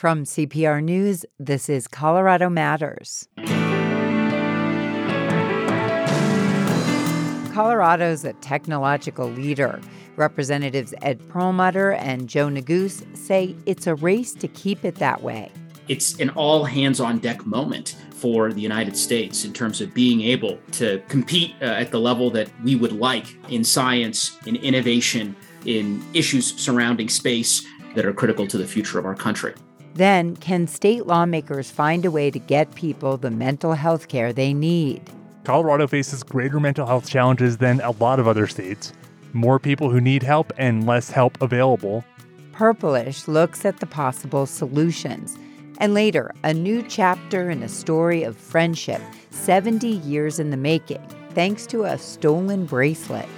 From CPR News, this is Colorado Matters. Colorado's a technological leader. Representatives Ed Perlmutter and Joe Neguse say it's a race to keep it that way. It's an all hands on deck moment for the United States in terms of being able to compete uh, at the level that we would like in science, in innovation, in issues surrounding space that are critical to the future of our country. Then, can state lawmakers find a way to get people the mental health care they need? Colorado faces greater mental health challenges than a lot of other states. More people who need help and less help available. Purplish looks at the possible solutions. And later, a new chapter in a story of friendship 70 years in the making, thanks to a stolen bracelet.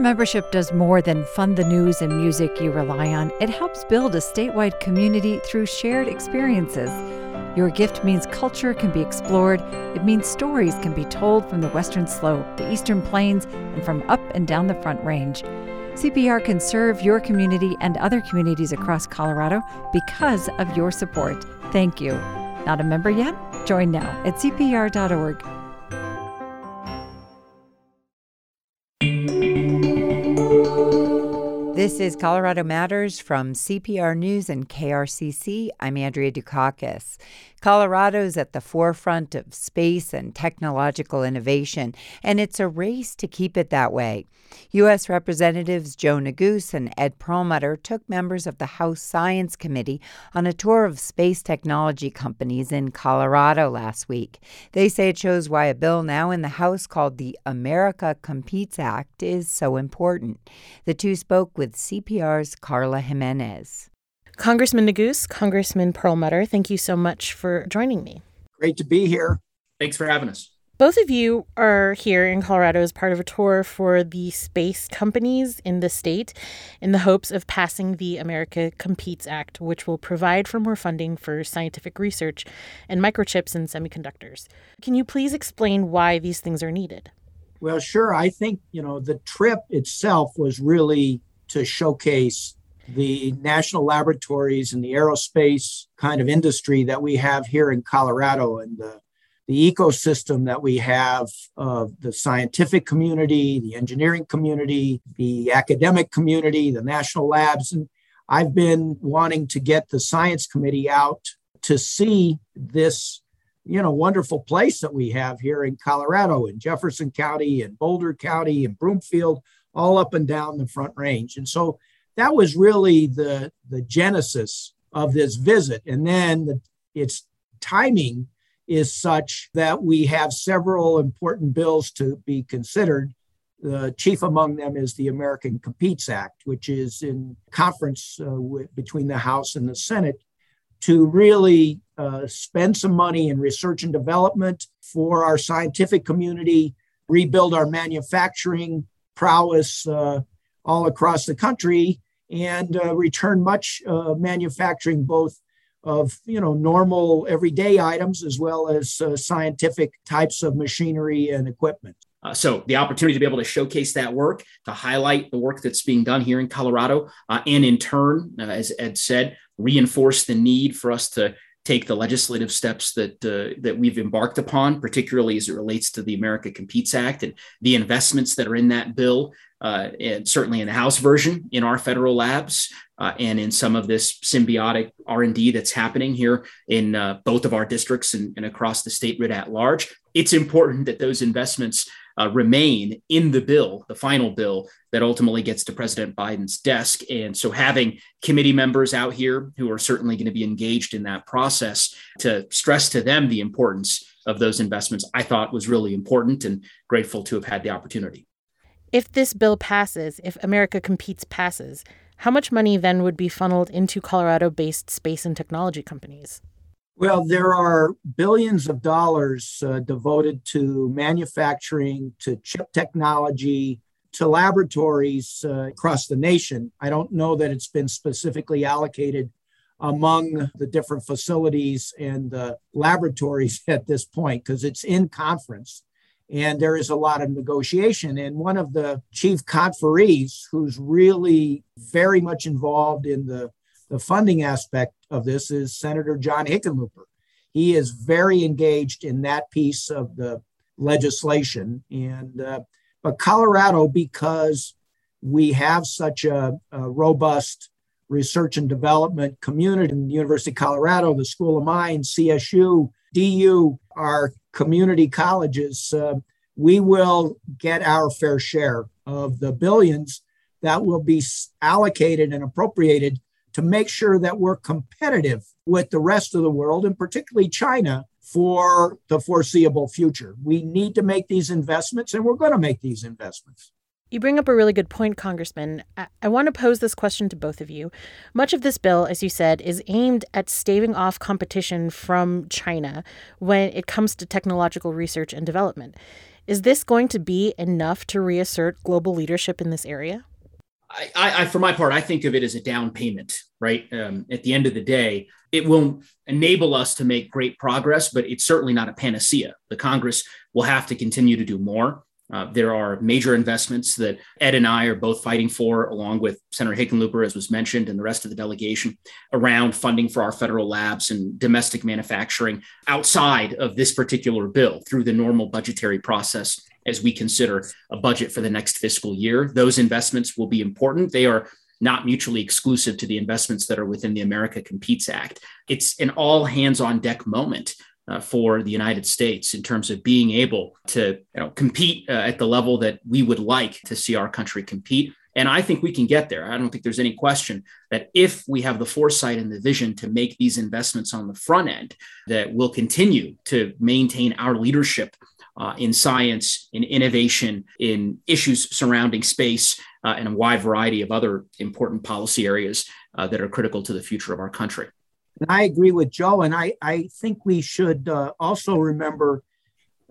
Membership does more than fund the news and music you rely on. It helps build a statewide community through shared experiences. Your gift means culture can be explored. It means stories can be told from the Western Slope, the Eastern Plains, and from up and down the Front Range. CPR can serve your community and other communities across Colorado because of your support. Thank you. Not a member yet? Join now at CPR.org. This is Colorado Matters from CPR News and KRCC. I'm Andrea Dukakis. Colorado's at the forefront of space and technological innovation, and it's a race to keep it that way. U.S. Representatives Joe Neguse and Ed Perlmutter took members of the House Science Committee on a tour of space technology companies in Colorado last week. They say it shows why a bill now in the House called the America Competes Act is so important. The two spoke with CPR's Carla Jimenez. Congressman Neguse, Congressman Perlmutter, thank you so much for joining me. Great to be here. Thanks for having us. Both of you are here in Colorado as part of a tour for the space companies in the state in the hopes of passing the America Competes Act, which will provide for more funding for scientific research and microchips and semiconductors. Can you please explain why these things are needed? Well, sure. I think, you know, the trip itself was really to showcase the national laboratories and the aerospace kind of industry that we have here in Colorado and the, the ecosystem that we have of the scientific community, the engineering community, the academic community, the national labs. And I've been wanting to get the science committee out to see this you know wonderful place that we have here in Colorado in Jefferson County and Boulder County and Broomfield all up and down the front range. And so that was really the the genesis of this visit. And then the, its timing is such that we have several important bills to be considered. The chief among them is the American Competes Act, which is in conference uh, between the House and the Senate to really uh, spend some money in research and development for our scientific community, rebuild our manufacturing prowess uh, all across the country, and uh, return much uh, manufacturing both of you know normal everyday items as well as uh, scientific types of machinery and equipment. Uh, so the opportunity to be able to showcase that work, to highlight the work that's being done here in Colorado, uh, and in turn, as Ed said, reinforce the need for us to take the legislative steps that uh, that we've embarked upon, particularly as it relates to the America Competes Act and the investments that are in that bill, uh, and certainly in the House version in our federal labs uh, and in some of this symbiotic R&D that's happening here in uh, both of our districts and, and, across the state writ at large. It's important that those investments uh, remain in the bill, the final bill that ultimately gets to President Biden's desk. And so having committee members out here who are certainly going to be engaged in that process to stress to them the importance of those investments, I thought was really important and grateful to have had the opportunity. If this bill passes, if America Competes passes, how much money then would be funneled into Colorado based space and technology companies? Well, there are billions of dollars uh, devoted to manufacturing, to chip technology, to laboratories uh, across the nation. I don't know that it's been specifically allocated among the different facilities and the laboratories at this point because it's in conference. and there is a lot of negotiation. And one of the chief conferees, who's really very much involved in the, the funding aspect of this, is Senator John Hickenlooper. He is very engaged in that piece of the legislation. And uh, but Colorado, because we have such a, a robust research and development community in the University of Colorado, the School of Mines, CSU, DU, our community colleges, uh, we will get our fair share of the billions that will be allocated and appropriated to make sure that we're competitive with the rest of the world and particularly China for the foreseeable future. We need to make these investments and we're going to make these investments. You bring up a really good point, Congressman. I-, I want to pose this question to both of you. Much of this bill, as you said, is aimed at staving off competition from China when it comes to technological research and development. Is this going to be enough to reassert global leadership in this area? I, I, for my part, I think of it as a down payment, right? Um, at the end of the day, it will enable us to make great progress, but it's certainly not a panacea. The Congress will have to continue to do more. Uh, there are major investments that Ed and I are both fighting for, along with Senator Hickenlooper, as was mentioned, and the rest of the delegation, around funding for our federal labs and domestic manufacturing outside of this particular bill through the normal budgetary process as we consider a budget for the next fiscal year. Those investments will be important. They are not mutually exclusive to the investments that are within the America Competes Act. It's an all hands on deck moment uh, for the United States in terms of being able to you know, compete uh, at the level that we would like to see our country compete. And I think we can get there. I don't think there's any question that if we have the foresight and the vision to make these investments on the front end, that we'll continue to maintain our leadership uh, in science, in innovation, in issues surrounding space, uh, and a wide variety of other important policy areas uh, that are critical to the future of our country. And I agree with Joe, and I, I think we should uh, also remember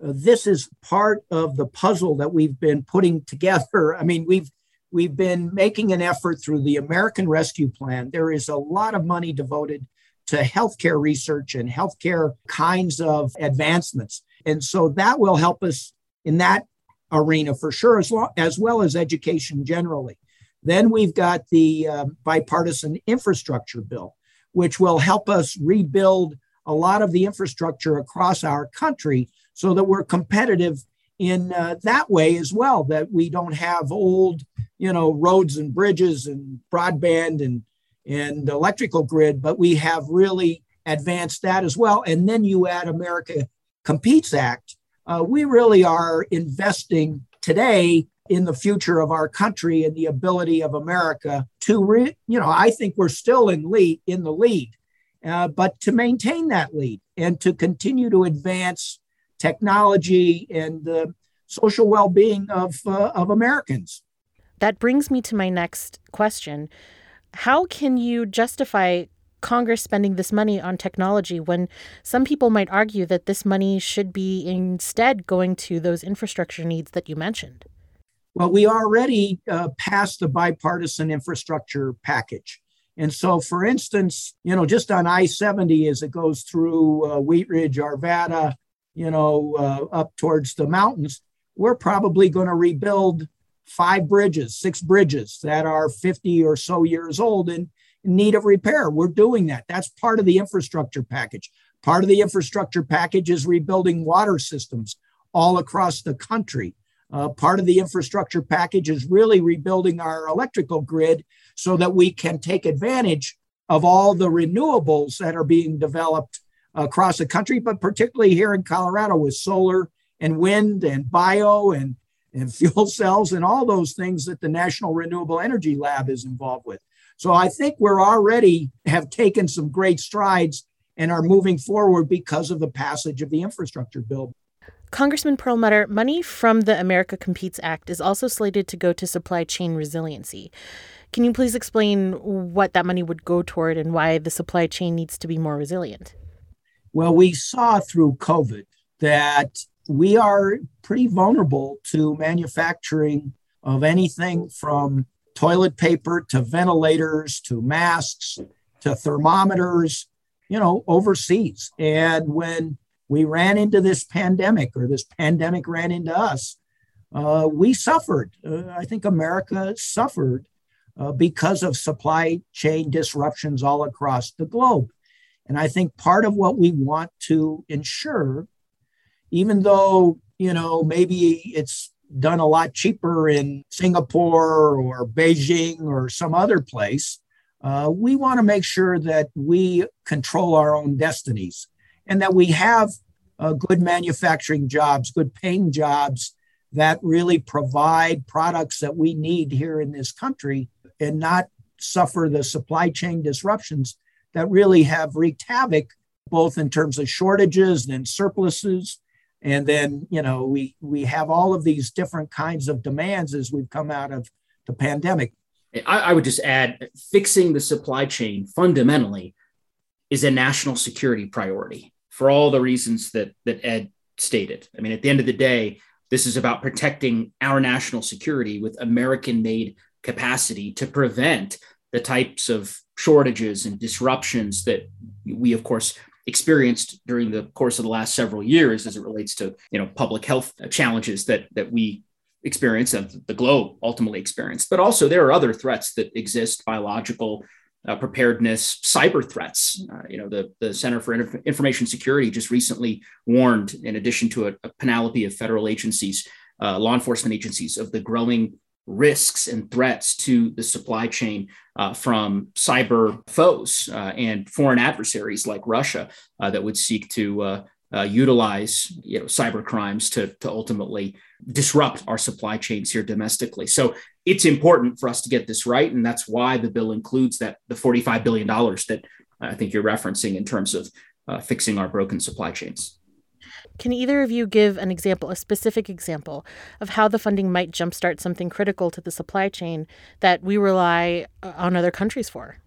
uh, this is part of the puzzle that we've been putting together. I mean, we've we've been making an effort through the American Rescue Plan. There is a lot of money devoted to healthcare research and healthcare kinds of advancements, and so that will help us in that arena for sure, as, as well as education generally. Then we've got the uh, bipartisan infrastructure bill which will help us rebuild a lot of the infrastructure across our country so that we're competitive in uh, that way as well that we don't have old you know roads and bridges and broadband and and electrical grid but we have really advanced that as well and then you add america competes act uh, we really are investing today in the future of our country and the ability of America to, re, you know, I think we're still in lead in the lead, uh, but to maintain that lead and to continue to advance technology and the social well-being of uh, of Americans. That brings me to my next question: How can you justify Congress spending this money on technology when some people might argue that this money should be instead going to those infrastructure needs that you mentioned? Well, we already uh, passed the bipartisan infrastructure package. And so, for instance, you know, just on I 70 as it goes through uh, Wheat Ridge, Arvada, you know, uh, up towards the mountains, we're probably going to rebuild five bridges, six bridges that are 50 or so years old and need of repair. We're doing that. That's part of the infrastructure package. Part of the infrastructure package is rebuilding water systems all across the country. Uh, part of the infrastructure package is really rebuilding our electrical grid so that we can take advantage of all the renewables that are being developed across the country, but particularly here in Colorado with solar and wind and bio and, and fuel cells and all those things that the National Renewable Energy Lab is involved with. So I think we're already have taken some great strides and are moving forward because of the passage of the infrastructure bill. Congressman Perlmutter, money from the America Competes Act is also slated to go to supply chain resiliency. Can you please explain what that money would go toward and why the supply chain needs to be more resilient? Well, we saw through COVID that we are pretty vulnerable to manufacturing of anything from toilet paper to ventilators to masks to thermometers, you know, overseas. And when we ran into this pandemic or this pandemic ran into us, uh, we suffered. Uh, I think America suffered uh, because of supply chain disruptions all across the globe. And I think part of what we want to ensure, even though, you know, maybe it's done a lot cheaper in Singapore or Beijing or some other place, uh, we want to make sure that we control our own destinies and that we have uh, good manufacturing jobs, good paying jobs that really provide products that we need here in this country and not suffer the supply chain disruptions that really have wreaked havoc both in terms of shortages and surpluses and then you know we we have all of these different kinds of demands as we've come out of the pandemic. I, I would just add fixing the supply chain fundamentally is a national security priority for all the reasons that that ed stated. I mean at the end of the day this is about protecting our national security with american made capacity to prevent the types of shortages and disruptions that we, of course, experienced during the course of the last several years as it relates to you know public health challenges that that we experience and the globe ultimately experienced. But also there are other threats that exist biological uh, preparedness cyber threats. Uh, you know the, the center for Inf- information security just recently warned in addition to a, a panoply of federal agencies uh, law enforcement agencies of the growing risks and threats to the supply chain uh, from cyber foes uh, and foreign adversaries like Russia uh, that would seek to uh, uh, utilize you know, cyber crimes to, to ultimately disrupt our supply chains here domestically. So it's important for us to get this right. And that's why the bill includes that the $45 billion that I think you're referencing in terms of uh, fixing our broken supply chains. Can either of you give an example, a specific example, of how the funding might jumpstart something critical to the supply chain that we rely uh, on other countries for?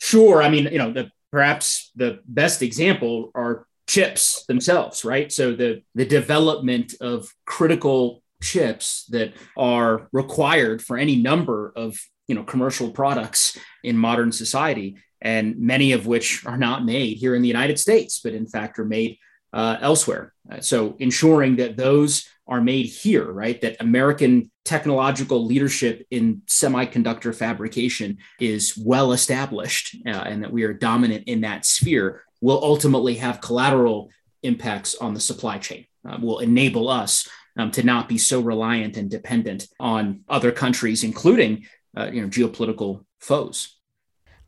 Sure. I mean, you know, the, perhaps the best example are chips themselves, right? So the the development of critical chips that are required for any number of you know commercial products in modern society and many of which are not made here in the United States, but in fact are made uh, elsewhere. Uh, so ensuring that those are made here, right? That American technological leadership in semiconductor fabrication is well established uh, and that we are dominant in that sphere will ultimately have collateral impacts on the supply chain, uh, will enable us um, to not be so reliant and dependent on other countries, including uh, you know, geopolitical foes.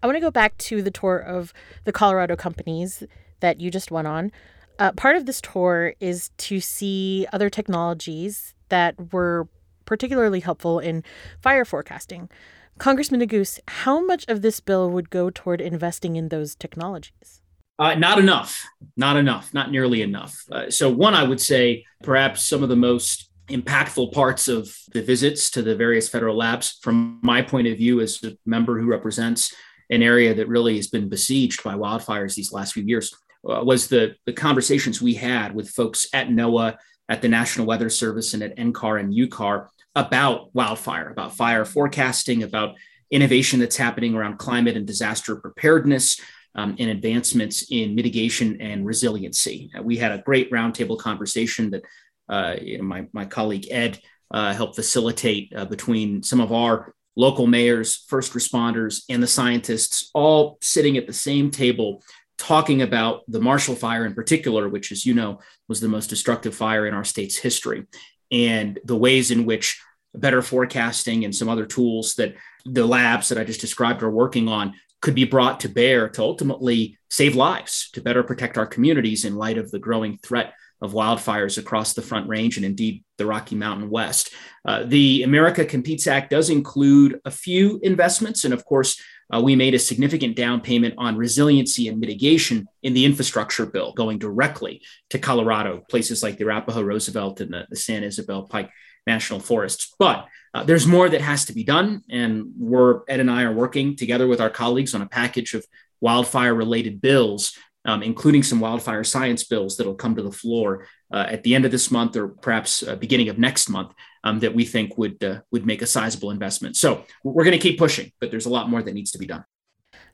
I want to go back to the tour of the Colorado companies that you just went on. Uh, part of this tour is to see other technologies that were particularly helpful in fire forecasting. Congressman Neguse, how much of this bill would go toward investing in those technologies? Uh, not enough, not enough, not nearly enough. Uh, so, one, I would say perhaps some of the most impactful parts of the visits to the various federal labs, from my point of view as a member who represents an area that really has been besieged by wildfires these last few years, uh, was the, the conversations we had with folks at NOAA, at the National Weather Service, and at NCAR and UCAR about wildfire, about fire forecasting, about innovation that's happening around climate and disaster preparedness, um, and advancements in mitigation and resiliency. Uh, we had a great roundtable conversation that uh, you know, my, my colleague Ed uh, helped facilitate uh, between some of our local mayors, first responders, and the scientists, all sitting at the same table talking about the Marshall Fire in particular, which, as you know, was the most destructive fire in our state's history, and the ways in which better forecasting and some other tools that the labs that I just described are working on could be brought to bear to ultimately save lives, to better protect our communities in light of the growing threat of wildfires across the Front Range and indeed the Rocky Mountain West. Uh, the America Competes Act does include a few investments, and of course, uh, we made a significant down payment on resiliency and mitigation in the infrastructure bill, going directly to Colorado, places like the Arapaho Roosevelt and the, the San Isabel Pike National Forests. But uh, there's more that has to be done. And we're, Ed and I are working together with our colleagues on a package of wildfire related bills, um, including some wildfire science bills that'll come to the floor uh, at the end of this month or perhaps uh, beginning of next month um, that we think would uh, would make a sizable investment. So we're going to keep pushing, but there's a lot more that needs to be done.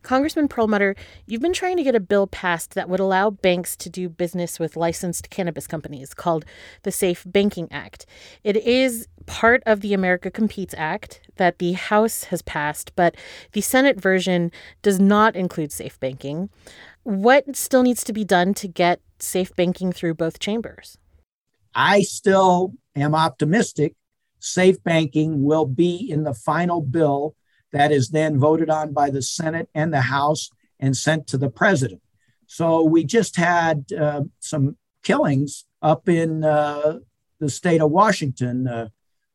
Congressman Perlmutter, you've been trying to get a bill passed that would allow banks to do business with licensed cannabis companies called the Safe Banking Act. It is part of the America Competes Act that the House has passed, but the Senate version does not include safe banking. What still needs to be done to get safe banking through both chambers? I still am optimistic safe banking will be in the final bill that is then voted on by the Senate and the House and sent to the president. So we just had uh, some killings up in uh, the state of Washington. Uh,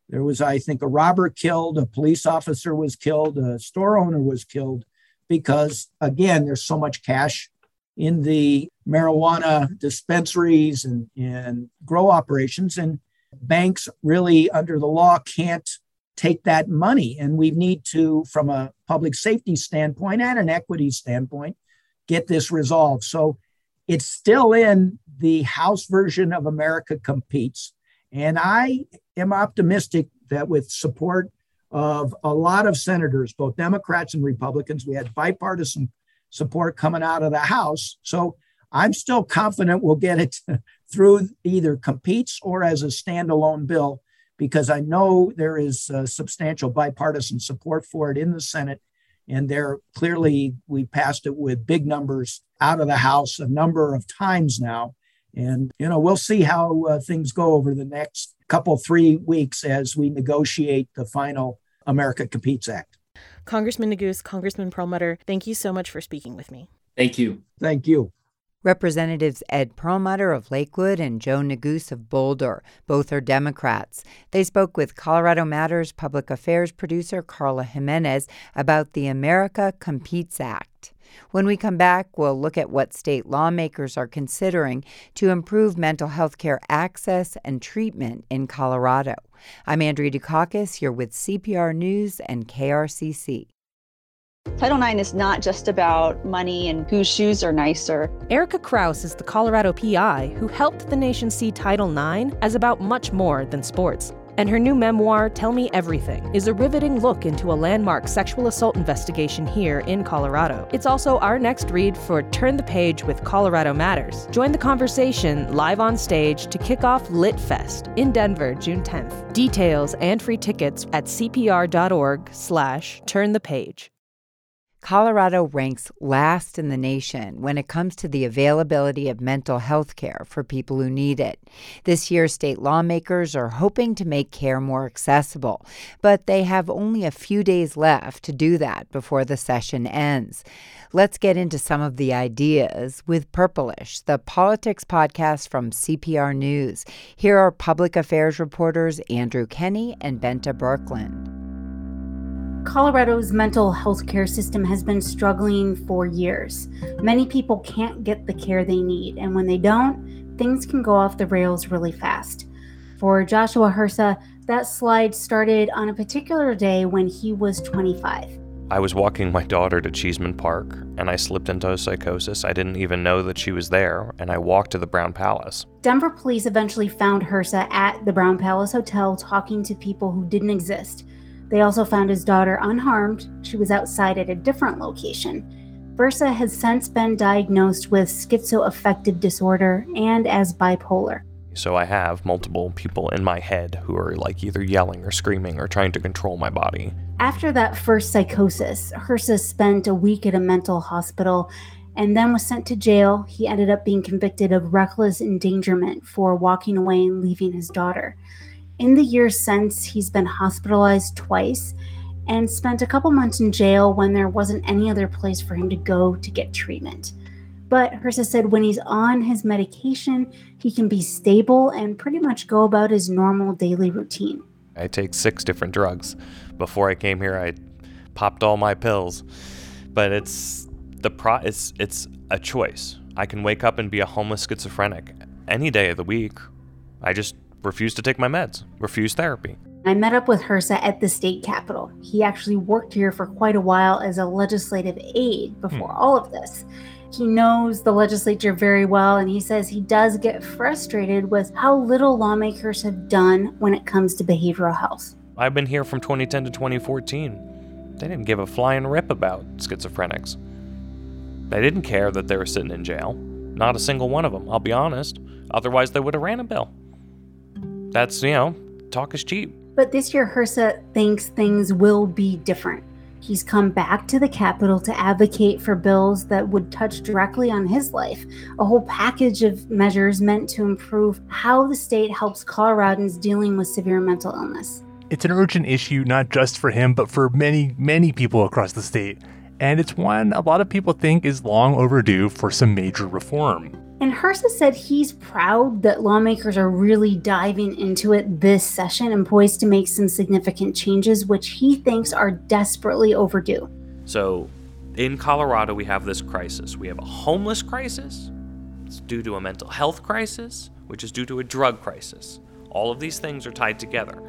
there was, I think, a robber killed, a police officer was killed, a store owner was killed because, again, there's so much cash in the marijuana dispensaries and, and grow operations. And banks really, under the law, can't take that money. And we need to, from a public safety standpoint and an equity standpoint, get this resolved. So it's still in the House version of America Competes. And I am optimistic that with support of a lot of senators, both Democrats and Republicans, we had bipartisan support coming out of the House. So I'm still confident we'll get it through either competes or as a standalone bill because I know there is substantial bipartisan support for it in the Senate. And there clearly, we passed it with big numbers out of the House a number of times now. And, you know, we'll see how uh, things go over the next couple, three weeks as we negotiate the final America Competes Act. Congressman Neguse, Congressman Perlmutter, thank you so much for speaking with me. Thank you. Thank you. Representatives Ed Perlmutter of Lakewood and Joe Neguse of Boulder. Both are Democrats. They spoke with Colorado Matters public affairs producer Carla Jimenez about the America Competes Act. When we come back, we'll look at what state lawmakers are considering to improve mental health care access and treatment in Colorado. I'm Andrea Dukakis here with CPR News and KRCC. Title IX is not just about money and whose shoes are nicer. Erika Krouse is the Colorado PI who helped the nation see Title IX as about much more than sports. And her new memoir, Tell Me Everything, is a riveting look into a landmark sexual assault investigation here in Colorado. It's also our next read for Turn the Page with Colorado Matters. Join the conversation live on stage to kick off Lit Fest in Denver, June 10th. Details and free tickets at cpr.org slash turn the page. Colorado ranks last in the nation when it comes to the availability of mental health care for people who need it. This year, state lawmakers are hoping to make care more accessible, but they have only a few days left to do that before the session ends. Let's get into some of the ideas with Purplish, the politics podcast from CPR News. Here are public affairs reporters Andrew Kenny and Bente Birkeland. Colorado's mental health care system has been struggling for years. Many people can't get the care they need, and when they don't, things can go off the rails really fast. For Joshua Hersa, that slide started on a particular day when he was 25. I was walking my daughter to Cheesman Park, and I slipped into a psychosis. I didn't even know that she was there, and I walked to the Brown Palace. Denver police eventually found Hersa at the Brown Palace Hotel talking to people who didn't exist. They also found his daughter unharmed. She was outside at a different location. Hersa has since been diagnosed with schizoaffective disorder and as bipolar. So I have multiple people in my head who are like either yelling or screaming or trying to control my body. After that first psychosis, Hersa spent a week at a mental hospital and then was sent to jail. He ended up being convicted of reckless endangerment for walking away and leaving his daughter. In the years since, he's been hospitalized twice and spent a couple months in jail when there wasn't any other place for him to go to get treatment. But Hersa said when he's on his medication, he can be stable and pretty much go about his normal daily routine. I take six different drugs. Before I came here, I popped all my pills. But it's the pro it's it's a choice. I can wake up and be a homeless schizophrenic any day of the week. I just refused to take my meds, refused therapy. I met up with Hersa at the state capitol. He actually worked here for quite a while as a legislative aide before hmm. all of this. He knows the legislature very well, and he says he does get frustrated with how little lawmakers have done when it comes to behavioral health. I've been here from 2010 to 2014. They didn't give a flying rip about schizophrenics. They didn't care that they were sitting in jail. Not a single one of them, I'll be honest. Otherwise, they would have ran a bill. That's, you know, talk is cheap. But this year, Hersa thinks things will be different. He's come back to the Capitol to advocate for bills that would touch directly on his life, a whole package of measures meant to improve how the state helps Coloradans dealing with severe mental illness. It's an urgent issue not just for him, but for many, many people across the state. And it's one a lot of people think is long overdue for some major reform. And Hersa said he's proud that lawmakers are really diving into it this session and poised to make some significant changes, which he thinks are desperately overdue. So, in Colorado, we have this crisis. We have a homeless crisis, it's due to a mental health crisis, which is due to a drug crisis. All of these things are tied together.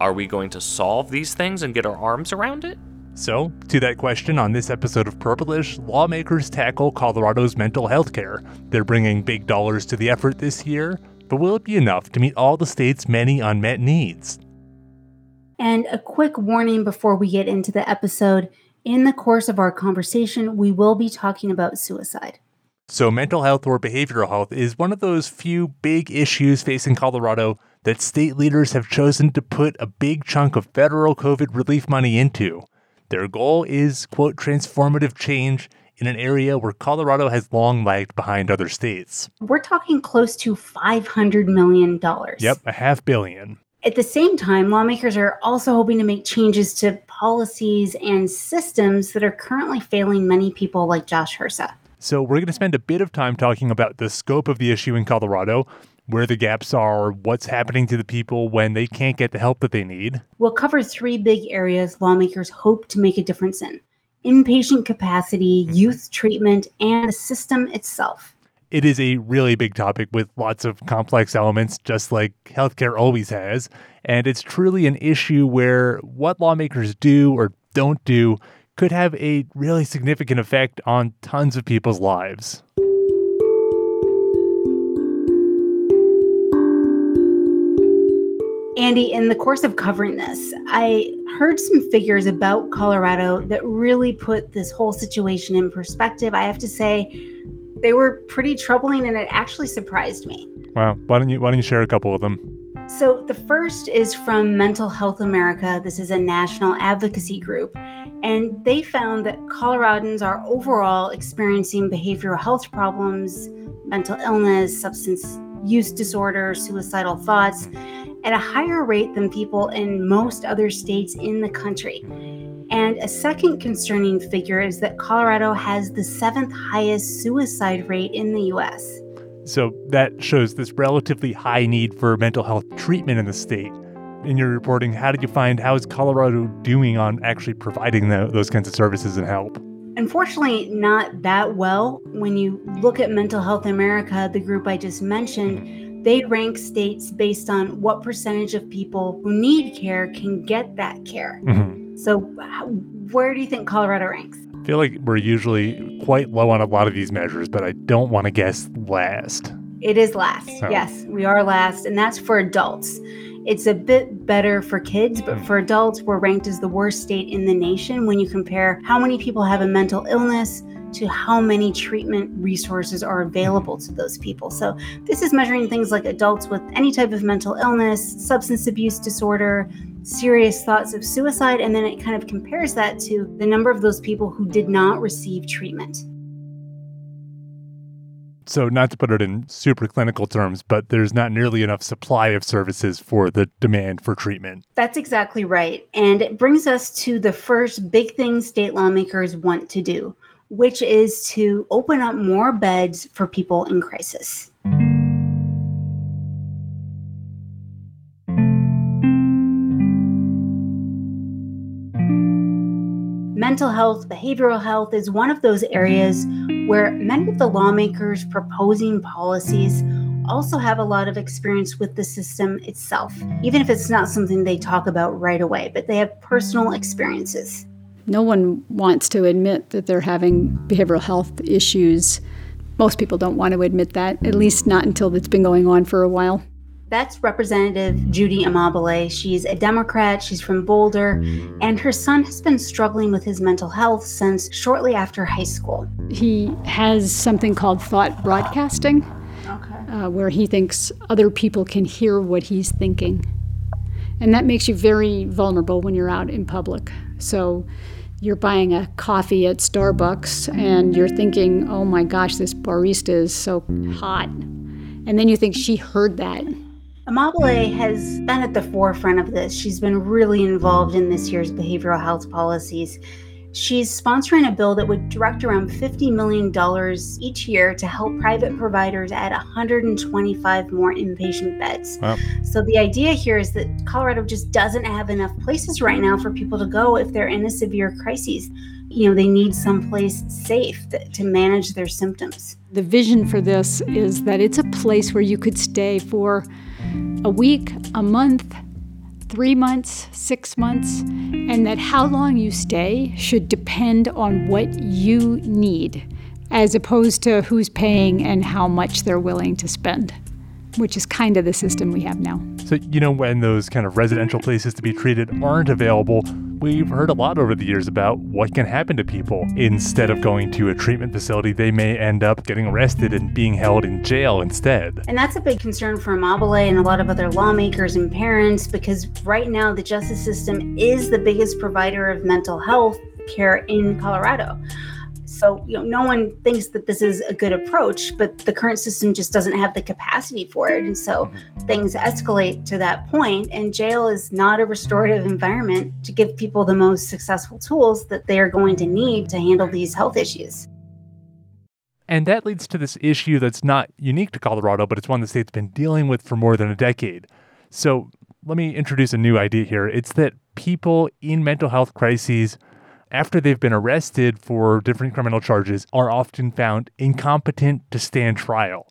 Are we going to solve these things and get our arms around it? So, to that question on this episode of Purplish, lawmakers tackle Colorado's mental health care. They're bringing big dollars to the effort this year, but will it be enough to meet all the state's many unmet needs? And a quick warning before we get into the episode in the course of our conversation, we will be talking about suicide. So, mental health or behavioral health is one of those few big issues facing Colorado that state leaders have chosen to put a big chunk of federal COVID relief money into. Their goal is, quote, transformative change in an area where Colorado has long lagged behind other states. We're talking close to $500 million. Yep, a half billion. At the same time, lawmakers are also hoping to make changes to policies and systems that are currently failing many people like Josh Hersa. So, we're going to spend a bit of time talking about the scope of the issue in Colorado, where the gaps are, what's happening to the people when they can't get the help that they need. We'll cover three big areas lawmakers hope to make a difference in inpatient capacity, mm-hmm. youth treatment, and the system itself. It is a really big topic with lots of complex elements, just like healthcare always has. And it's truly an issue where what lawmakers do or don't do could have a really significant effect on tons of people's lives. Andy, in the course of covering this, I heard some figures about Colorado that really put this whole situation in perspective. I have to say, they were pretty troubling and it actually surprised me. Wow. Why don't you why don't you share a couple of them? So the first is from Mental Health America. This is a national advocacy group. And they found that Coloradans are overall experiencing behavioral health problems, mental illness, substance use disorder, suicidal thoughts at a higher rate than people in most other states in the country. And a second concerning figure is that Colorado has the seventh highest suicide rate in the US. So that shows this relatively high need for mental health treatment in the state. In your reporting, how did you find how is Colorado doing on actually providing the, those kinds of services and help? Unfortunately, not that well. When you look at Mental Health America, the group I just mentioned, they rank states based on what percentage of people who need care can get that care. Mm-hmm. So, where do you think Colorado ranks? I feel like we're usually quite low on a lot of these measures, but I don't want to guess last. It is last. Yes, we are last, and that's for adults. It's a bit better for kids, but mm. for adults, we're ranked as the worst state in the nation when you compare how many people have a mental illness to how many treatment resources are available to those people. So, this is measuring things like adults with any type of mental illness, substance abuse disorder, serious thoughts of suicide, and then it kind of compares that to the number of those people who did not receive treatment. So, not to put it in super clinical terms, but there's not nearly enough supply of services for the demand for treatment. That's exactly right. And it brings us to the first big thing state lawmakers want to do, which is to open up more beds for people in crisis. Mental health, behavioral health is one of those areas where many of the lawmakers proposing policies also have a lot of experience with the system itself, even if it's not something they talk about right away, but they have personal experiences. No one wants to admit that they're having behavioral health issues. Most people don't want to admit that, at least not until it's been going on for a while. That's Representative Judy Amabile. She's a Democrat, she's from Boulder, and her son has been struggling with his mental health since shortly after high school. He has something called thought broadcasting, okay. uh, where he thinks other people can hear what he's thinking. And that makes you very vulnerable when you're out in public. So you're buying a coffee at Starbucks and you're thinking, oh my gosh, this barista is so hot. And then you think she heard that Amabile has been at the forefront of this. She's been really involved in this year's behavioral health policies. She's sponsoring a bill that would direct around $50 million each year to help private providers add 125 more inpatient beds. Wow. So, the idea here is that Colorado just doesn't have enough places right now for people to go if they're in a severe crisis. You know, they need someplace safe th- to manage their symptoms. The vision for this is that it's a place where you could stay for a week, a month, three months, six months, and that how long you stay should depend on what you need, as opposed to who's paying and how much they're willing to spend, which is kind of the system we have now. So, you know, when those kind of residential places to be treated aren't available, we've heard a lot over the years about what can happen to people. Instead of going to a treatment facility, they may end up getting arrested and being held in jail instead. And that's a big concern for Amabile and a lot of other lawmakers and parents because right now the justice system is the biggest provider of mental health care in Colorado. So, you know, no one thinks that this is a good approach, but the current system just doesn't have the capacity for it. And so mm-hmm. things escalate to that point, and jail is not a restorative environment to give people the most successful tools that they are going to need to handle these health issues. And that leads to this issue that's not unique to Colorado, but it's one the state's been dealing with for more than a decade. So let me introduce a new idea here. It's that people in mental health crises, after they've been arrested for different criminal charges, are often found incompetent to stand trial,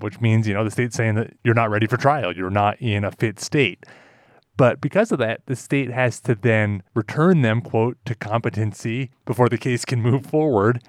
which means, you know, the state's saying that you're not ready for trial, you're not in a fit state. But because of that, the state has to then return them, quote, to competency before the case can move forward.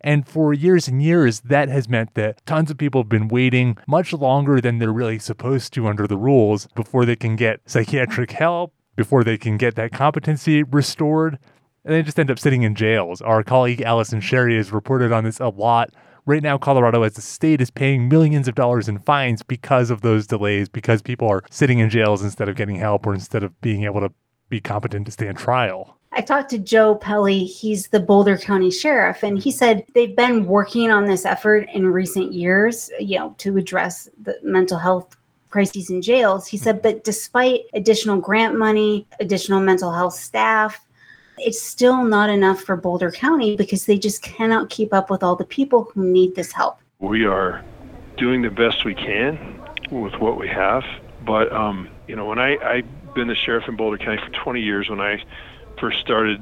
And for years and years, that has meant that tons of people have been waiting much longer than they're really supposed to under the rules before they can get psychiatric help, before they can get that competency restored. And they just end up sitting in jails. Our colleague Allison Sherry has reported on this a lot. Right now, Colorado as a state is paying millions of dollars in fines because of those delays, because people are sitting in jails instead of getting help or instead of being able to be competent to stand trial. I talked to Joe Pelle. He's the Boulder County Sheriff, and he said they've been working on this effort in recent years, you know, to address the mental health crises in jails. He said, but despite additional grant money, additional mental health staff, it's still not enough for Boulder County because they just cannot keep up with all the people who need this help. We are doing the best we can with what we have, but um, you know, when I I've been the sheriff in Boulder County for 20 years, when I first started,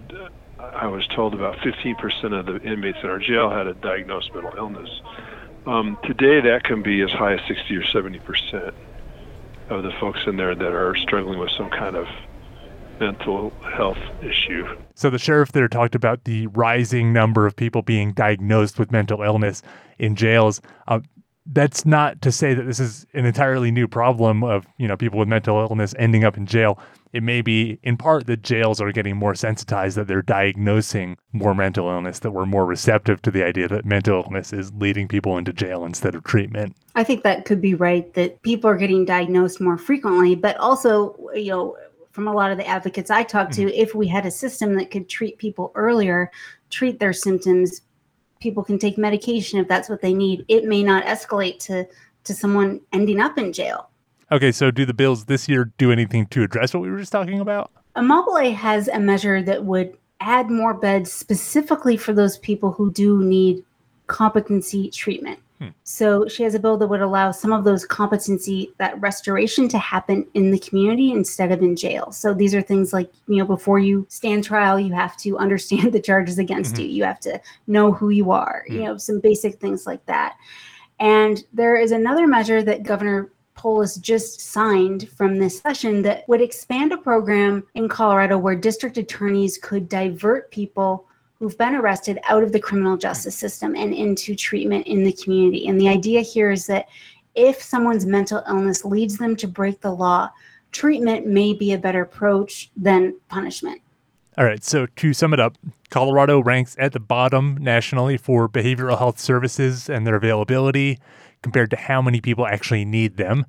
I was told about 15% of the inmates in our jail had a diagnosed mental illness. Um, today, that can be as high as 60 or 70% of the folks in there that are struggling with some kind of mental health issue. So the sheriff there talked about the rising number of people being diagnosed with mental illness in jails. Uh, that's not to say that this is an entirely new problem of you know people with mental illness ending up in jail. It may be in part that jails are getting more sensitized that they're diagnosing more mental illness, that we're more receptive to the idea that mental illness is leading people into jail instead of treatment. I think that could be right that people are getting diagnosed more frequently, but also, you know, from a lot of the advocates I talked to, mm-hmm. if we had a system that could treat people earlier, treat their symptoms, people can take medication if that's what they need. It may not escalate to to someone ending up in jail. Okay, so do the bills this year do anything to address what we were just talking about? Amabile has a measure that would add more beds specifically for those people who do need competency treatment. Hmm. So she has a bill that would allow some of those competency, that restoration to happen in the community instead of in jail. So these are things like, you know, before you stand trial, you have to understand the charges against mm-hmm. you. You have to know who you are, you hmm. know, some basic things like that. And there is another measure that Governor Polis just signed from this session that would expand a program in Colorado where district attorneys could divert people who've been arrested out of the criminal justice system and into treatment in the community. And the idea here is that if someone's mental illness leads them to break the law, treatment may be a better approach than punishment. All right, so to sum it up, Colorado ranks at the bottom nationally for behavioral health services and their availability compared to how many people actually need them.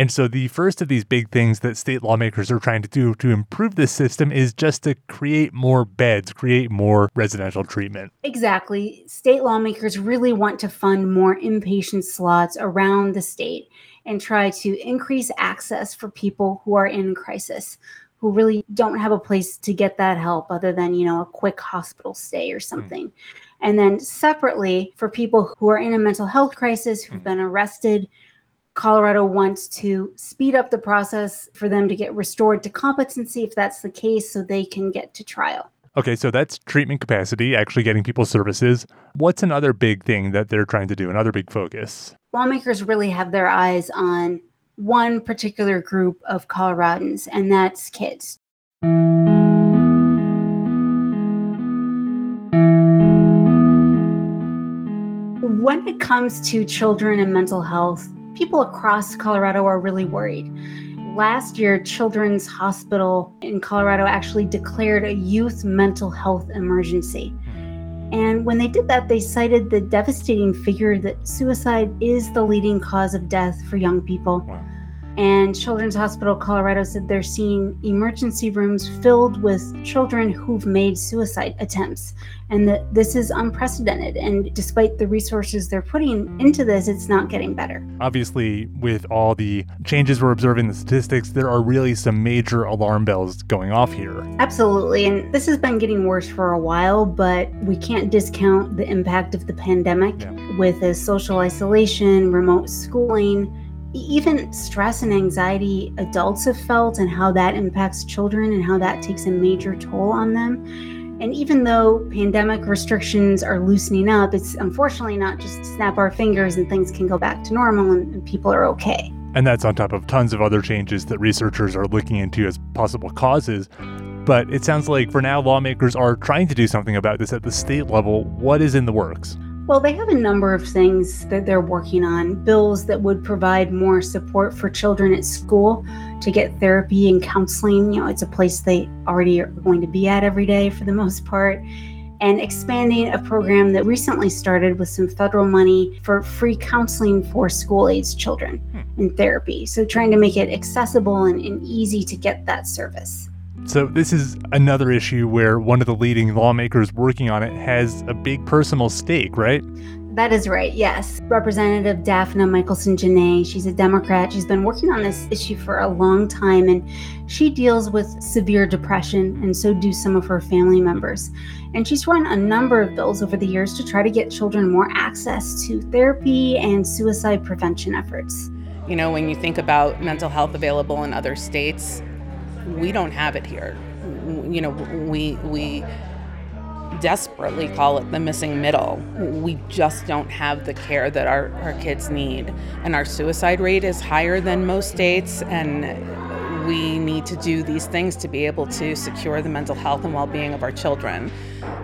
And so the first of these big things that state lawmakers are trying to do to improve this system is just to create more beds, create more residential treatment. Exactly. State lawmakers really want to fund more inpatient slots around the state and try to increase access for people who are in crisis who really don't have a place to get that help other than, you know, a quick hospital stay or something. Mm. And then separately, for people who are in a mental health crisis, who've mm. been arrested, Colorado wants to speed up the process for them to get restored to competency if that's the case, so they can get to trial. Okay, so that's treatment capacity, actually getting people services. What's another big thing that they're trying to do, another big focus? Lawmakers really have their eyes on one particular group of Coloradans, and that's kids. When it comes to children and mental health, people across Colorado are really worried. Last year, Children's Hospital in Colorado actually declared a youth mental health emergency. And when they did that, they cited the devastating figure that suicide is the leading cause of death for young people. Wow. And Children's Hospital Colorado said they're seeing emergency rooms filled with children who've made suicide attempts. And that this is unprecedented. And despite the resources they're putting into this, it's not getting better. Obviously, with all the changes we're observing the statistics, there are really some major alarm bells going off here. Absolutely. And this has been getting worse for a while, but we can't discount the impact of the pandemic yeah. with the social isolation, remote schooling even stress and anxiety adults have felt and how that impacts children and how that takes a major toll on them. And even though pandemic restrictions are loosening up, it's unfortunately not just snap our fingers and things can go back to normal and, and people are okay. And that's on top of tons of other changes that researchers are looking into as possible causes. But it sounds like for now, lawmakers are trying to do something about this at the state level. What is in the works? Well, they have a number of things that they're working on bills that would provide more support for children at school to get therapy and counseling. You know, it's a place they already are going to be at every day for the most part. And expanding a program that recently started with some federal money for free counseling for school aged children hmm. and therapy. So, trying to make it accessible and, and easy to get that service. So, this is another issue where one of the leading lawmakers working on it has a big personal stake, right? That is right, yes. Representative Dafna Michaelson Jenet, she's a Democrat. She's been working on this issue for a long time, and she deals with severe depression, and so do some of her family members. And she's run a number of bills over the years to try to get children more access to therapy and suicide prevention efforts. You know, when you think about mental health available in other states, we don't have it here. You know, we we desperately call it the missing middle. We just don't have the care that our, our kids need. And our suicide rate is higher than most states and we need to do these things to be able to secure the mental health and well-being of our children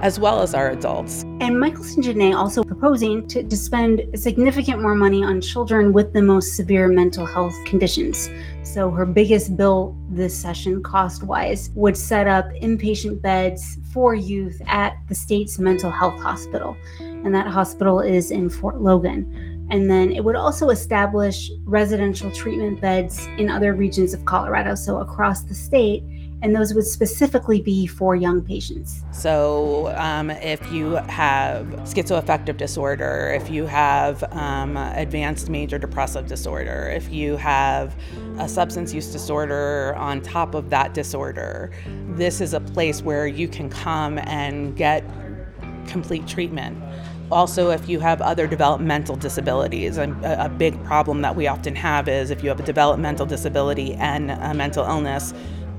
as well as our adults. And Michaelson Jenet also proposing to, to spend significant more money on children with the most severe mental health conditions. So her biggest bill this session, cost wise, would set up inpatient beds for youth at the state's mental health hospital. And that hospital is in Fort Logan. And then it would also establish residential treatment beds in other regions of Colorado, so across the state and those would specifically be for young patients. So, um, if you have schizoaffective disorder, if you have um, advanced major depressive disorder, if you have a substance use disorder on top of that disorder, this is a place where you can come and get complete treatment. Also, if you have other developmental disabilities, a, a big problem that we often have is if you have a developmental disability and a mental illness,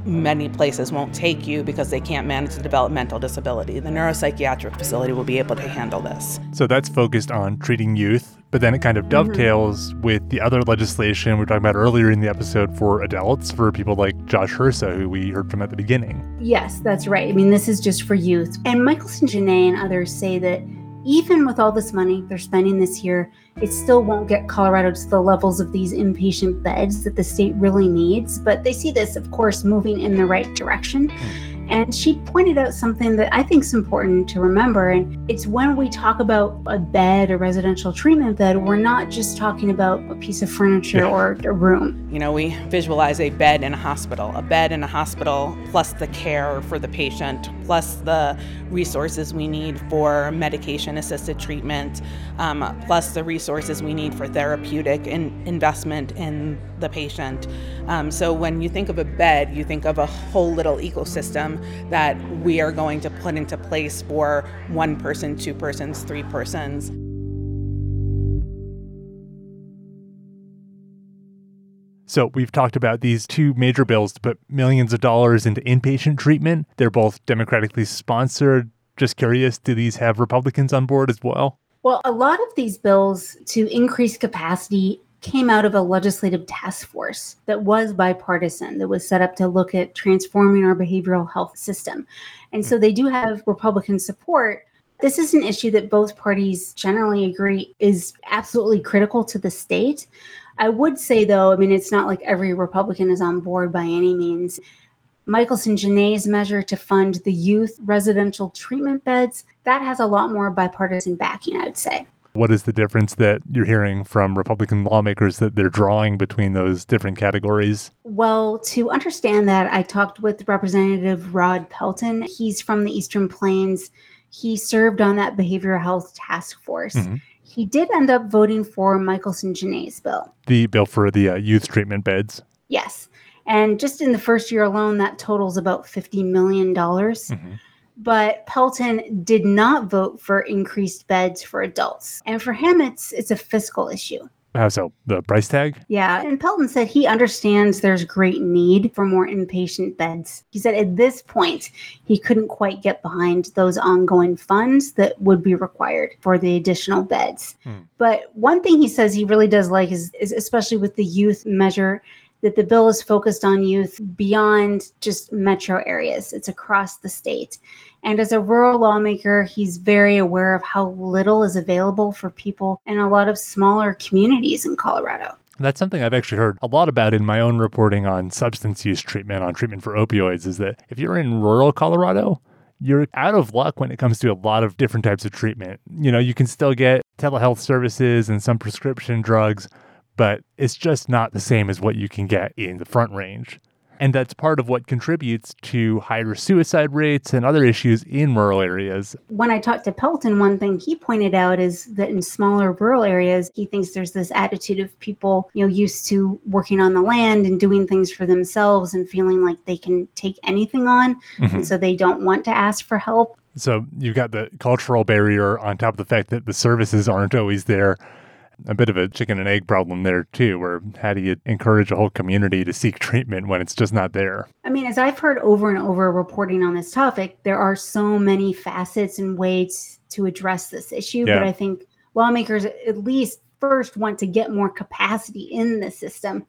many places won't take you because they can't manage the developmental disability. The neuropsychiatric facility will be able to handle this. So that's focused on treating youth, but then it kind of mm-hmm. dovetails mm-hmm. with the other legislation we were talking about earlier in the episode for adults, for people like Josh Hersa, who we heard from at the beginning. Yes, that's right. I mean, this is just for youth. And Michaelson Jenet and others say that even with all this money they're spending this year, it still won't get Colorado to the levels of these inpatient beds that the state really needs. But they see this, of course, moving in the right direction. Hmm. And she pointed out something that I think is important to remember. And it's when we talk about a bed, a residential treatment bed, we're not just talking about a piece of furniture yeah. or a room. You know, we visualize a bed in a hospital, a bed in a hospital, plus the care for the patient, plus the resources we need for medication assisted treatment, um, plus the resources we need for therapeutic in- investment in the patient. Um, so when you think of a bed, you think of a whole little ecosystem that we are going to put into place for one person, two persons, three persons. So, we've talked about these two major bills to put millions of dollars into inpatient treatment. They're both democratically sponsored. Just curious, do these have Republicans on board as well? Well, a lot of these bills to increase capacity came out of a legislative task force that was bipartisan, that was set up to look at transforming our behavioral health system. And so they do have Republican support. This is an issue that both parties generally agree is absolutely critical to the state. I would say, though, I mean, it's not like every Republican is on board by any means. Michaelson Jenet's measure to fund the youth residential treatment beds, that has a lot more bipartisan backing, I would say. What is the difference that you're hearing from Republican lawmakers that they're drawing between those different categories? Well, to understand that, I talked with Representative Rod Pelton. He's from the Eastern Plains. He served on that behavioral health task force. Mm-hmm. He did end up voting for Michaelson Jenet's bill. The bill for the uh, youth treatment beds? Yes. And just in the first year alone, that totals about $50 million. Mm-hmm. But Pelton did not vote for increased beds for adults. And for him, it's it's a fiscal issue. How so? The price tag? Yeah. And Pelton said he understands there's great need for more inpatient beds. He said at this point, he couldn't quite get behind those ongoing funds that would be required for the additional beds. Hmm. But one thing he says he really does like is, is especially with the youth measure, that the bill is focused on youth beyond just metro areas, it's across the state. And as a rural lawmaker, he's very aware of how little is available for people in a lot of smaller communities in Colorado. That's something I've actually heard a lot about in my own reporting on substance use treatment, on treatment for opioids, is that if you're in rural Colorado, you're out of luck when it comes to a lot of different types of treatment. You know, you can still get telehealth services and some prescription drugs, but it's just not the same as what you can get in the front range. And that's part of what contributes to higher suicide rates and other issues in rural areas. When I talked to Pelton, one thing he pointed out is that in smaller rural areas, he thinks there's this attitude of people, you know, used to working on the land and doing things for themselves and feeling like they can take anything on. Mm-hmm. And so they don't want to ask for help. So you've got the cultural barrier on top of the fact that the services aren't always there a bit of a chicken and egg problem there too where how do you encourage a whole community to seek treatment when it's just not there? I mean as i've heard over and over reporting on this topic there are so many facets and ways to address this issue. Yeah. but i think lawmakers at least first want to get more capacity in the system.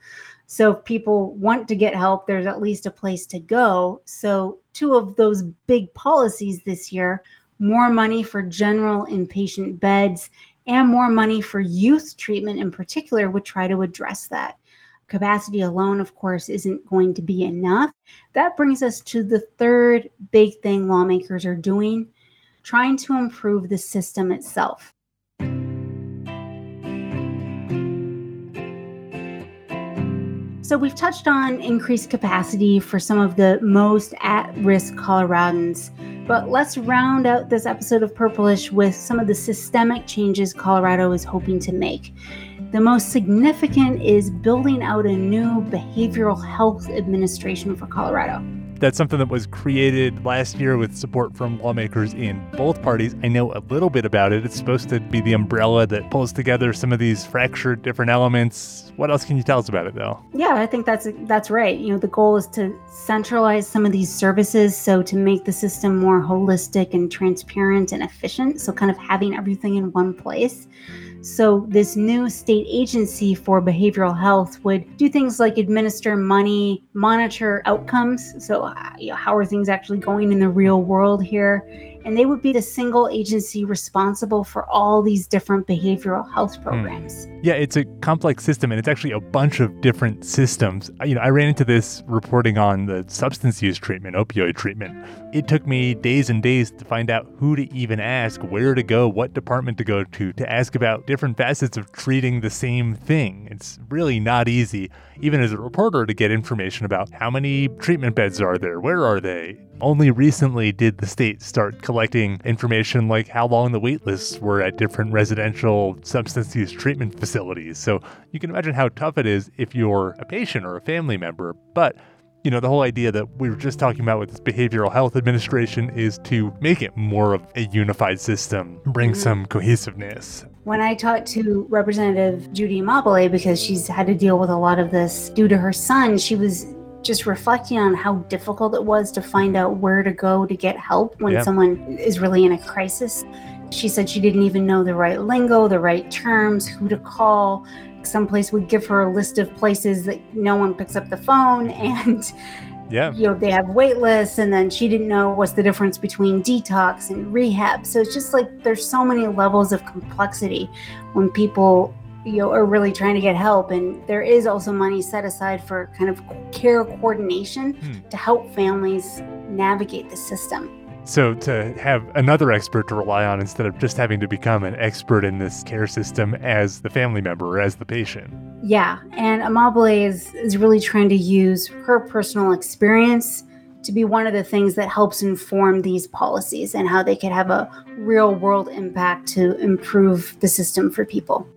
So if people want to get help there's at least a place to go. So two of those big policies this year more money for general inpatient beds and more money for youth treatment in particular would try to address that. Capacity alone, of course, isn't going to be enough. That brings us to the third big thing lawmakers are doing trying to improve the system itself. So, we've touched on increased capacity for some of the most at risk Coloradans, but let's round out this episode of Purplish with some of the systemic changes Colorado is hoping to make. The most significant is building out a new behavioral health administration for Colorado. That's something that was created last year with support from lawmakers in both parties. I know a little bit about it. It's supposed to be the umbrella that pulls together some of these fractured different elements. What else can you tell us about it though? Yeah, I think that's that's right. You know, the goal is to centralize some of these services so to make the system more holistic and transparent and efficient. So kind of having everything in one place. So, this new state agency for behavioral health would do things like administer money, monitor outcomes. So, uh, you know, how are things actually going in the real world here? And they would be the single agency responsible for all these different behavioral health Hmm. programs. Yeah, it's a complex system and it's actually a bunch of different systems. You know, I ran into this reporting on the substance use treatment, opioid treatment. It took me days and days to find out who to even ask, where to go, what department to go to, to ask about different facets of treating the same thing. It's really not easy, even as a reporter, to get information about how many treatment beds are there, where are they. Only recently did the state start collecting information like how long the wait lists were at different residential substance use treatment facilities. So you can imagine how tough it is if you're a patient or a family member. But you know, the whole idea that we were just talking about with this behavioral health administration is to make it more of a unified system, bring mm-hmm. some cohesiveness. When I talked to Representative Judy Amabile, because she's had to deal with a lot of this due to her son, she was just reflecting on how difficult it was to find out where to go to get help when someone is really in a crisis. She said she didn't even know the right lingo, the right terms, who to call. Someplace would give her a list of places that no one picks up the phone and Yeah. you know they have wait lists and then she didn't know what's the difference between detox and rehab. So it's just like there's so many levels of complexity when people you know are really trying to get help. And there is also money set aside for kind of care coordination hmm. to help families navigate the system So, to have another expert to rely on instead of just having to become an expert in this care system as the family member or as the patient. yeah and amabile is is really trying to use her personal experience to be one of the things that helps inform these policies and how they could have a real world impact to improve the system for people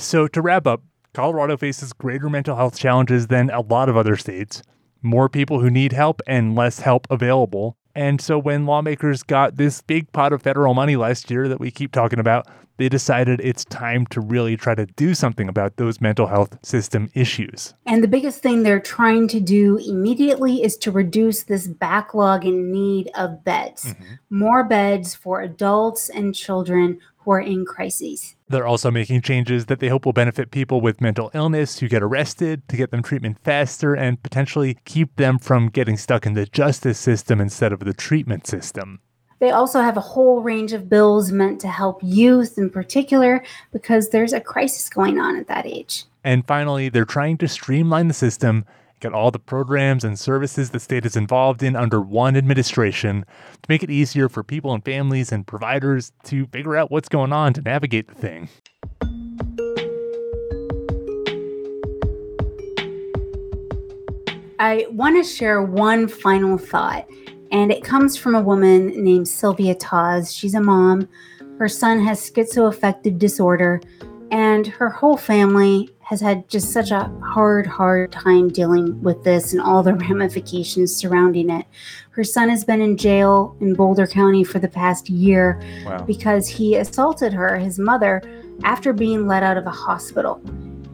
So, to wrap up, Colorado faces greater mental health challenges than a lot of other states, more people who need help, and less help available. And so, when lawmakers got this big pot of federal money last year that we keep talking about, they decided it's time to really try to do something about those mental health system issues. And the biggest thing they're trying to do immediately is to reduce this backlog in need of beds. Mm-hmm. More beds for adults and children who are in crises. They're also making changes that they hope will benefit people with mental illness who get arrested to get them treatment faster and potentially keep them from getting stuck in the justice system instead of the treatment system. They also have a whole range of bills meant to help youth in particular because there's a crisis going on at that age. And finally, they're trying to streamline the system, get all the programs and services the state is involved in under one administration to make it easier for people and families and providers to figure out what's going on to navigate the thing. I want to share one final thought, and it comes from a woman named Sylvia Taz. She's a mom. Her son has schizoaffective disorder, and her whole family has had just such a hard, hard time dealing with this and all the ramifications surrounding it. Her son has been in jail in Boulder County for the past year Wow. because he assaulted her, his mother, after being let out of a hospital.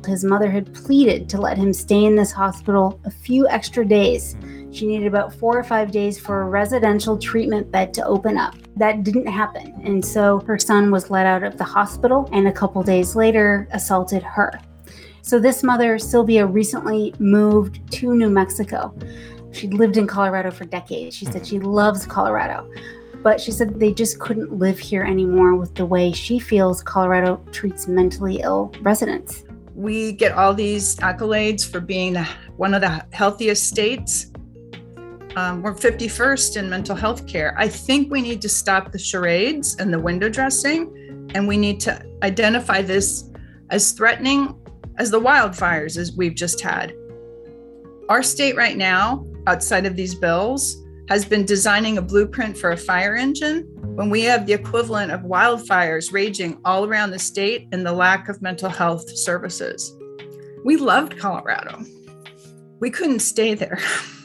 His mother had pleaded to let him stay in this hospital a few extra days. She needed about four or five days for a residential treatment bed to open up. That didn't happen. And so her son was let out of the hospital and a couple days later assaulted her. So this mother, Sylvia, recently moved to New Mexico. She'd lived in Colorado for decades. She said she loves Colorado. But she said they just couldn't live here anymore with the way she feels Colorado treats mentally ill residents. we get all these accolades for being the, one of the healthiest states. Um, we're 51st in mental health care. I think we need to stop the charades and the window dressing, and we need to identify this as threatening as the wildfires as we've just had. Our state right now, outside of these bills, has been designing a blueprint for a fire engine when we have the equivalent of wildfires raging all around the state and the lack of mental health services. We loved Colorado. We couldn't stay there.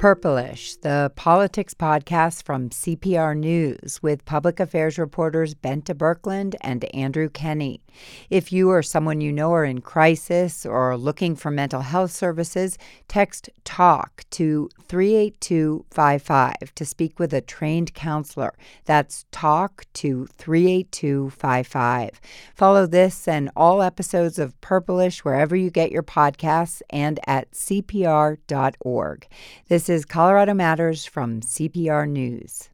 Purplish, the politics podcast from CPR News with public affairs reporters Bente Birkeland and Andrew Kenney. If you or someone you know are in crisis or looking for mental health services, text TALK to 38255 to speak with a trained counselor. That's TALK to 38255. Follow this and all episodes of Purplish wherever you get your podcasts and at CPR.org. This is Colorado Matters from CPR News.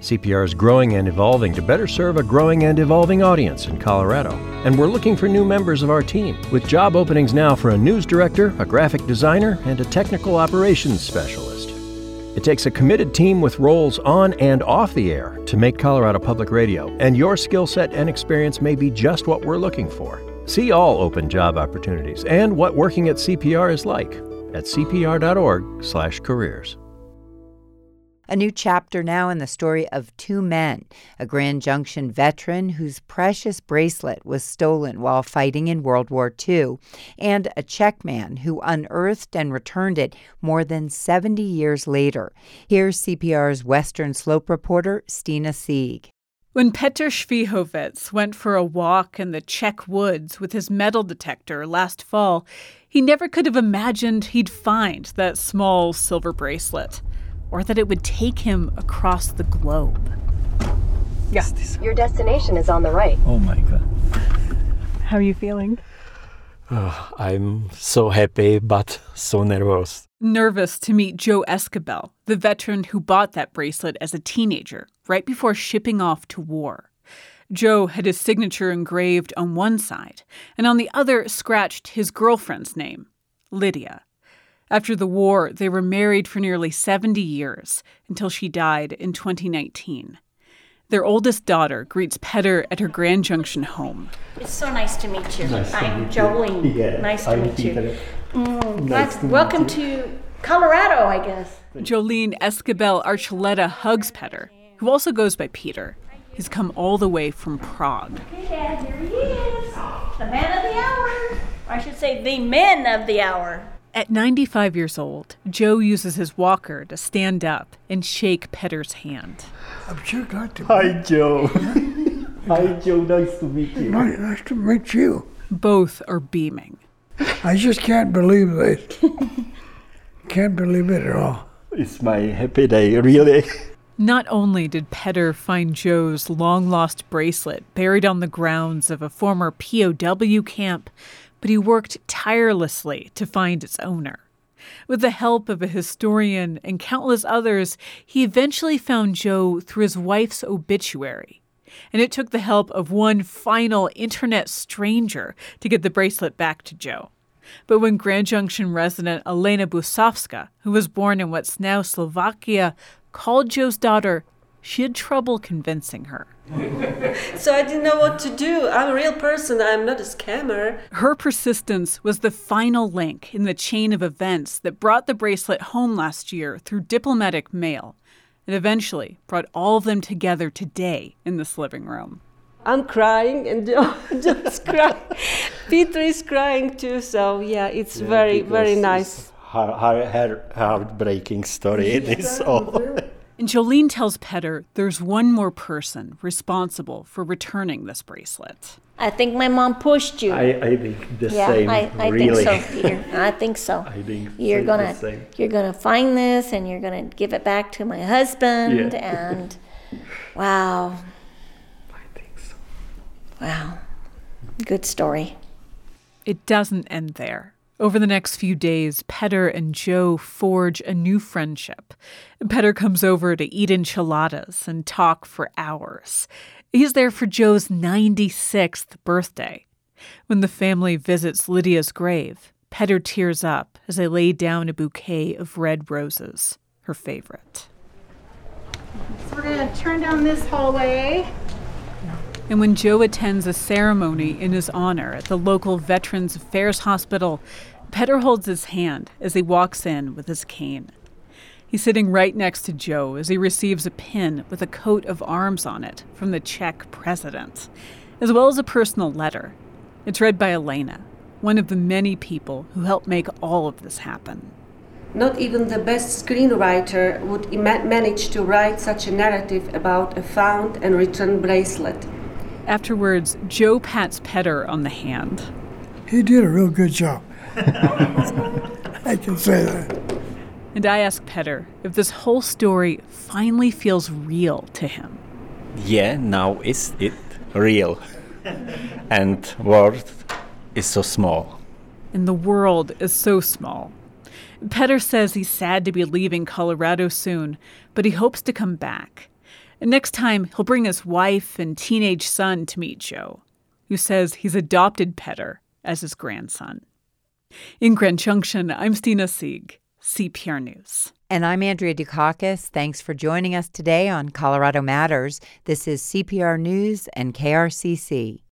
CPR is growing and evolving to better serve a growing and evolving audience in Colorado. And we're looking for new members of our team, with job openings now for a news director, a graphic designer, and a technical operations specialist. It takes a committed team with roles on and off the air to make Colorado Public Radio, and your skill set and experience may be just what we're looking for. See all open job opportunities and what working at CPR is like at cpr.org/careers. A new chapter now in the story of two men a Grand Junction veteran whose precious bracelet was stolen while fighting in World War II, and a Czech man who unearthed and returned it more than 70 years later. Here's CPR's Western Slope reporter, Stina Sieg. When Petr Svihovets went for a walk in the Czech woods with his metal detector last fall, he never could have imagined he'd find that small silver bracelet or that it would take him across the globe. Yeah. Your destination is on the right. Oh my god. How are you feeling? Oh, I'm so happy, but so nervous. Nervous to meet Joe Escabel, the veteran who bought that bracelet as a teenager, right before shipping off to war. Joe had his signature engraved on one side, and on the other scratched his girlfriend's name, Lydia. After the war, they were married for nearly 70 years until she died in 2019. Their oldest daughter greets Petr at her Grand Junction home. It's so nice to meet you. Nice to I'm meet you. Jolene. Yeah, nice to I'm meet you. Mm, Nice glad- to meet welcome you. to Colorado, I guess. Jolene Escabel Archuleta hugs Petr, who also goes by Peter. He's come all the way from Prague. Okay, Dad, here he is. The man of the hour. Or I should say, the men of the hour. At 95 years old, Joe uses his walker to stand up and shake Petr's hand. I'm sure glad to Hi, Joe. Hi, Joe. Nice to meet you. Nice, nice to meet you. Both are beaming. I just can't believe this. can't believe it at all. It's my happy day, really. Not only did Petr find Joe's long lost bracelet buried on the grounds of a former POW camp, but he worked tirelessly to find its owner. With the help of a historian and countless others, he eventually found Joe through his wife's obituary. And it took the help of one final internet stranger to get the bracelet back to Joe. But when Grand Junction resident Elena Busovska, who was born in what's now Slovakia, called Joe's daughter, she had trouble convincing her. So I didn't know what to do. I'm a real person. I'm not a scammer. Her persistence was the final link in the chain of events that brought the bracelet home last year through diplomatic mail and eventually brought all of them together today in this living room. I'm crying and Joe- Joe's crying. Peter is crying too. So yeah, it's very, very nice. Her, her, her heartbreaking story. It is all. And Jolene tells Petr there's one more person responsible for returning this bracelet. I think my mom pushed you. I, I think the yeah, same. I, I really. think so, Peter. I think so. I think you're the gonna same. you're gonna find this and you're gonna give it back to my husband Yeah. and wow. I think so. Wow. Good story. It doesn't end there. Over the next few days, Petr and Joe forge a new friendship. Petr comes over to eat enchiladas and talk for hours. He's there for Joe's 96th birthday. When the family visits Lydia's grave, Petr tears up as they lay down a bouquet of red roses, her favorite. So we're going to turn down this hallway. And when Joe attends a ceremony in his honor at the local Veterans Affairs Hospital, Petr holds his hand as he walks in with his cane. He's sitting right next to Joe as he receives a pin with a coat of arms on it from the Czech president, as well as a personal letter. It's read by Elena, one of the many people who helped make all of this happen. Not even the best screenwriter would ima- manage to write such a narrative about a found and returned bracelet. Afterwards, Joe pats Petr on the hand. He did a real good job. I can say that. And I ask Petr if this whole story finally feels real to him. Yeah, now is it real? and world is so small. And the world is so small. Petr says he's sad to be leaving Colorado soon, but he hopes to come back. And next time, he'll bring his wife and teenage son to meet Joe, who says he's adopted Petr as his grandson. In Grand Junction, I'm Stina Sieg, CPR News. And I'm Andrea Dukakis. Thanks for joining us today on Colorado Matters. This is CPR News and KRCC.